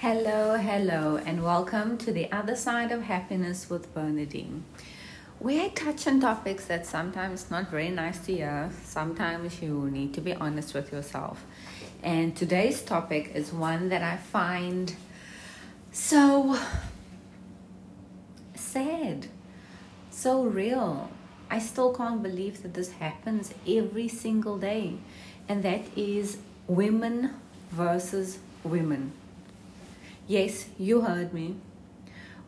Hello, hello, and welcome to the other side of happiness with Bernadene. We touch on topics that sometimes not very nice to hear. Sometimes you need to be honest with yourself. And today's topic is one that I find so sad, so real. I still can't believe that this happens every single day, and that is women versus women Yes, you heard me.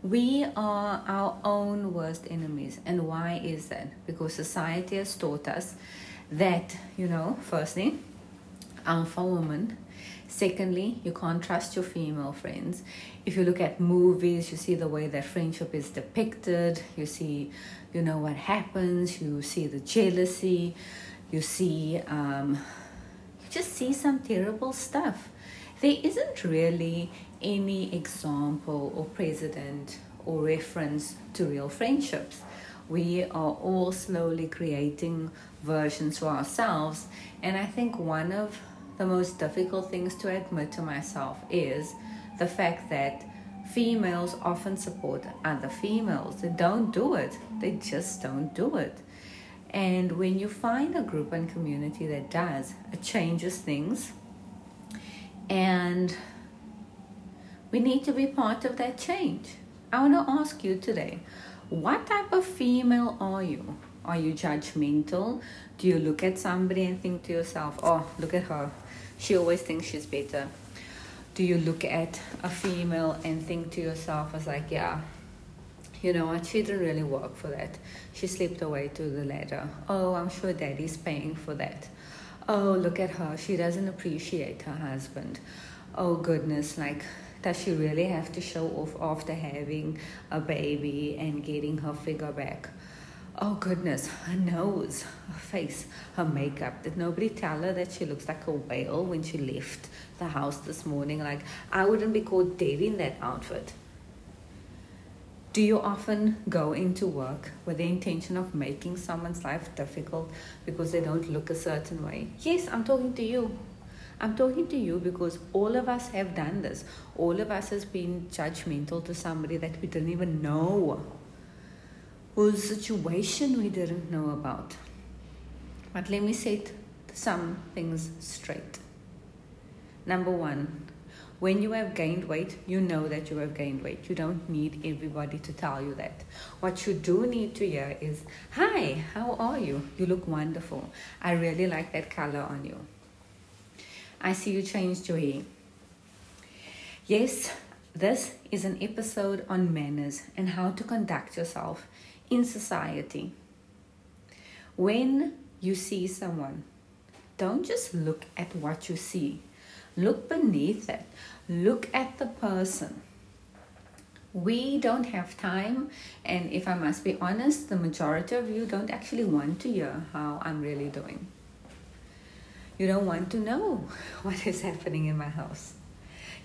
We are our own worst enemies. And why is that? Because society has taught us that, you know, firstly, alpha woman. Secondly, you can't trust your female friends. If you look at movies, you see the way that friendship is depicted. You see, you know, what happens. You see the jealousy. You see, um, you just see some terrible stuff. There isn't really any example or precedent or reference to real friendships. We are all slowly creating versions for ourselves, and I think one of the most difficult things to admit to myself is the fact that females often support other females. They don't do it, they just don't do it. And when you find a group and community that does, it changes things. And we need to be part of that change. I want to ask you today what type of female are you? Are you judgmental? Do you look at somebody and think to yourself, oh, look at her? She always thinks she's better. Do you look at a female and think to yourself, as like, yeah, you know what, she didn't really work for that. She slipped away to the ladder. Oh, I'm sure daddy's paying for that. Oh, look at her. She doesn't appreciate her husband. Oh, goodness, like does she really have to show off after having a baby and getting her figure back? Oh goodness, her nose, her face, her makeup. Did nobody tell her that she looks like a whale when she left the house this morning? Like, I wouldn't be caught dead in that outfit. Do you often go into work with the intention of making someone's life difficult because they don't look a certain way? Yes, I'm talking to you. I'm talking to you because all of us have done this. All of us has been judgmental to somebody that we didn't even know, whose situation we didn't know about. But let me set some things straight. Number one, when you have gained weight, you know that you have gained weight. You don't need everybody to tell you that. What you do need to hear is, Hi, how are you? You look wonderful. I really like that color on you. I see you your hair. Yes, this is an episode on manners and how to conduct yourself in society. When you see someone, don't just look at what you see, look beneath it, look at the person. We don't have time, and if I must be honest, the majority of you don't actually want to hear how I'm really doing. You don't want to know what is happening in my house.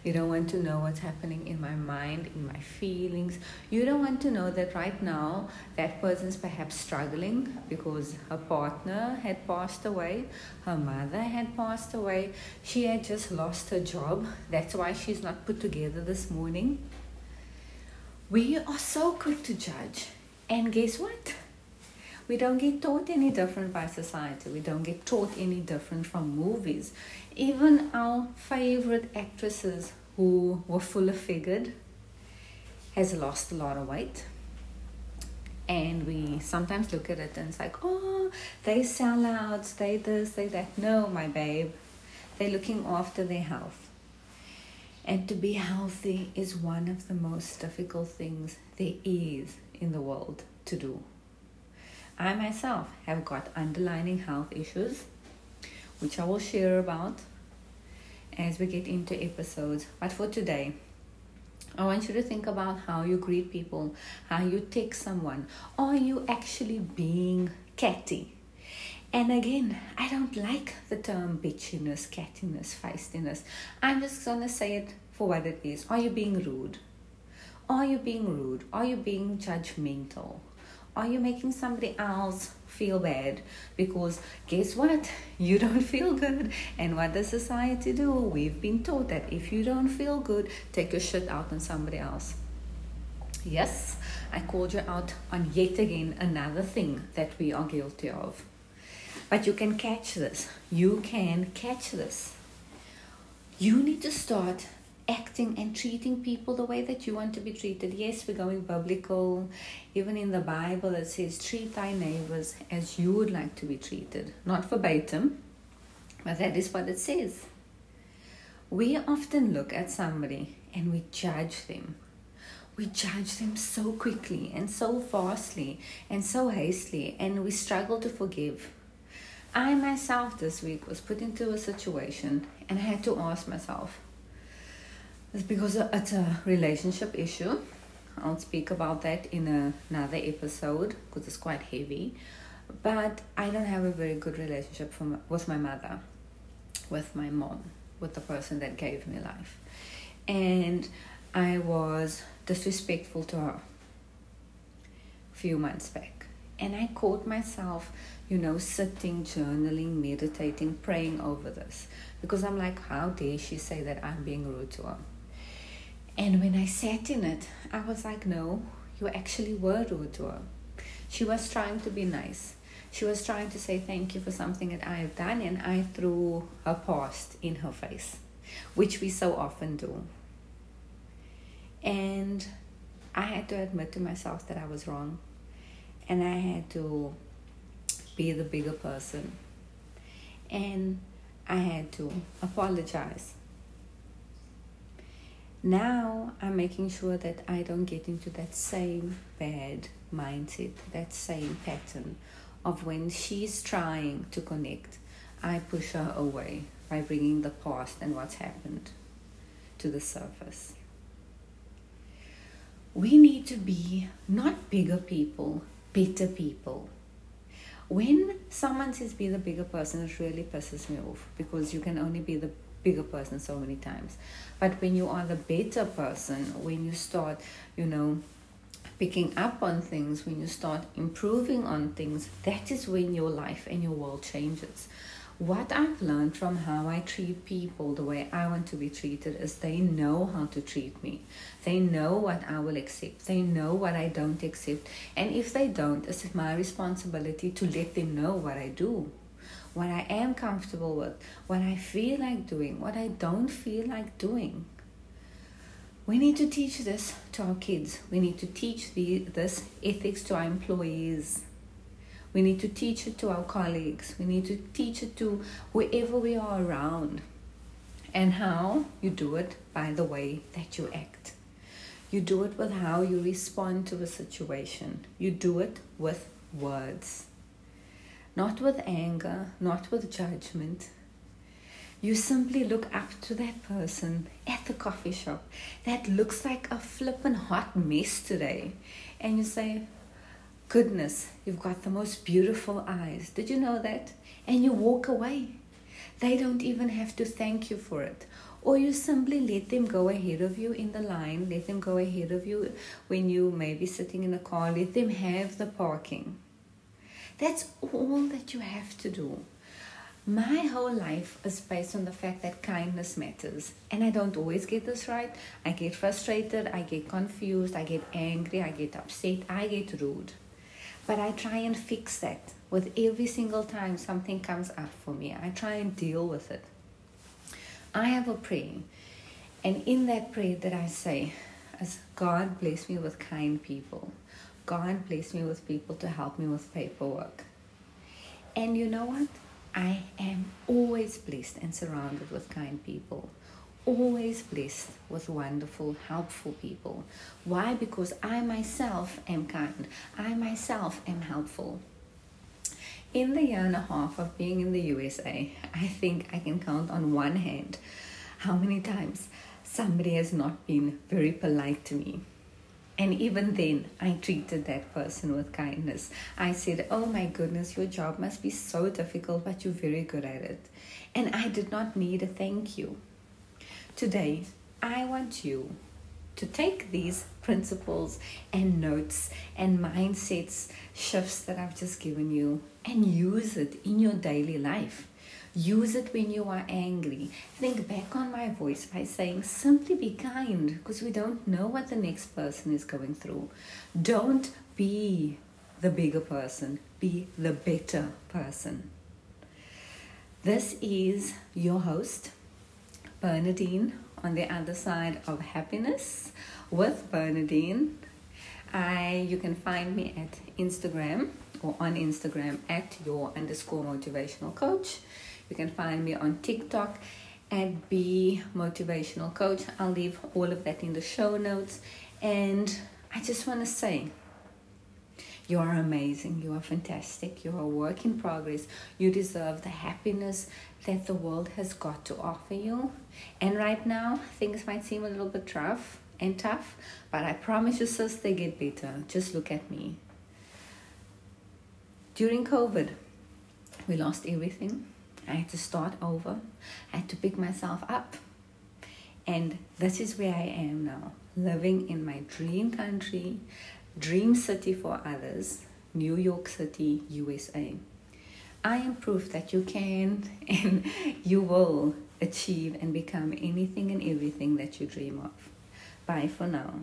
You don't want to know what's happening in my mind, in my feelings. You don't want to know that right now that person's perhaps struggling because her partner had passed away, her mother had passed away, she had just lost her job. That's why she's not put together this morning. We are so quick to judge. And guess what? We don't get taught any different by society. We don't get taught any different from movies. Even our favorite actresses who were fuller figured has lost a lot of weight. And we sometimes look at it and it's like, oh, they sell out, they this, they that. No, my babe. They're looking after their health. And to be healthy is one of the most difficult things there is in the world to do. I myself have got underlying health issues, which I will share about as we get into episodes. But for today, I want you to think about how you greet people, how you take someone. Are you actually being catty? And again, I don't like the term bitchiness, cattiness, feistiness. I'm just to say it for what it is. Are you being rude? Are you being rude? Are you being judgmental? Are you making somebody else feel bad? Because guess what? You don't feel good. And what does society do? We've been taught that if you don't feel good, take your shit out on somebody else. Yes, I called you out on yet again another thing that we are guilty of. But you can catch this. You can catch this. You need to start acting and treating people the way that you want to be treated. Yes, we're going biblical. Even in the Bible, it says, treat thy neighbors as you would like to be treated. Not verbatim, but that is what it says. We often look at somebody and we judge them. We judge them so quickly and so fastly and so hastily, and we struggle to forgive. I myself this week was put into a situation and I had to ask myself, because it's a relationship issue. I'll speak about that in another episode because it's quite heavy. But I don't have a very good relationship from, with my mother, with my mom, with the person that gave me life. And I was disrespectful to her a few months back. And I caught myself, you know, sitting, journaling, meditating, praying over this. Because I'm like, how dare she say that I'm being rude to her? And when I sat in it, I was like, no, you actually were rude to her. She was trying to be nice. She was trying to say thank you for something that I have done, and I threw her past in her face, which we so often do. And I had to admit to myself that I was wrong, and I had to be the bigger person, and I had to apologize now I'm making sure that I don't get into that same bad mindset, that same pattern of when she's trying to connect, I push her away by bringing the past and what's happened to the surface. We need to be not bigger people, better people. When someone says be the bigger person, it really pisses me off because you can only be the bigger person so many times. But when you are the better person, when you start, you know, picking up on things, when you start improving on things, that is when your life and your world changes. What I've learned from how I treat people the way I want to be treated is they know how to treat me. They know what I will accept. They know what I don't accept. And if they don't, it's my responsibility to let them know what I do what I am comfortable with, what I feel like doing, what I don't feel like doing. We need to teach this to our kids. We need to teach the, this ethics to our employees. We need to teach it to our colleagues. We need to teach it to wherever we are around. And how you do it by the way that you act. You do it with how you respond to a situation. You do it with words not with anger, not with judgment. You simply look up to that person at the coffee shop that looks like a flippin' hot mess today, and you say, Goodness, you've got the most beautiful eyes. Did you know that? And you walk away. They don't even have to thank you for it. Or you simply let them go ahead of you in the line, let them go ahead of you when you may be sitting in a car, let them have the parking that's all that you have to do. My whole life is based on the fact that kindness matters. And I don't always get this right. I get frustrated, I get confused, I get angry, I get upset, I get rude. But I try and fix that with every single time something comes up for me. I try and deal with it. I have a prayer. And in that prayer that I say, as God bless me with kind people. God blessed me with people to help me with paperwork. And you know what? I am always blessed and surrounded with kind people. Always blessed with wonderful, helpful people. Why? Because I myself am kind. I myself am helpful. In the year and a half of being in the USA, I think I can count on one hand how many times somebody has not been very polite to me and even then, I treated that person with kindness. I said, Oh my goodness, your job must be so difficult, but you're very good at it. And I did not need a thank you. Today, I want you to take these principles and notes and mindsets shifts that I've just given you and use it in your daily life. Use it when you are angry. Think back on my voice by saying, simply be kind because we don't know what the next person is going through. Don't be the bigger person, be the better person. This is your host, Bernadene, on the other side of happiness with Bernadene. I you can find me at Instagram or on Instagram at your underscore motivational coach. You can find me on TikTok at be motivational coach. I'll leave all of that in the show notes. And I just want to say you are amazing. You are fantastic. You are a work in progress. You deserve the happiness that the world has got to offer you. And right now, things might seem a little bit rough and tough, but I promise you, sis, they get better. Just look at me. During COVID, we lost everything. I had to start over. I had to pick myself up. And this is where I am now, living in my dream country, Dream City for others, New York City, USA. I am proof that you can and you will achieve and become anything and everything that you dream of. Bye for now.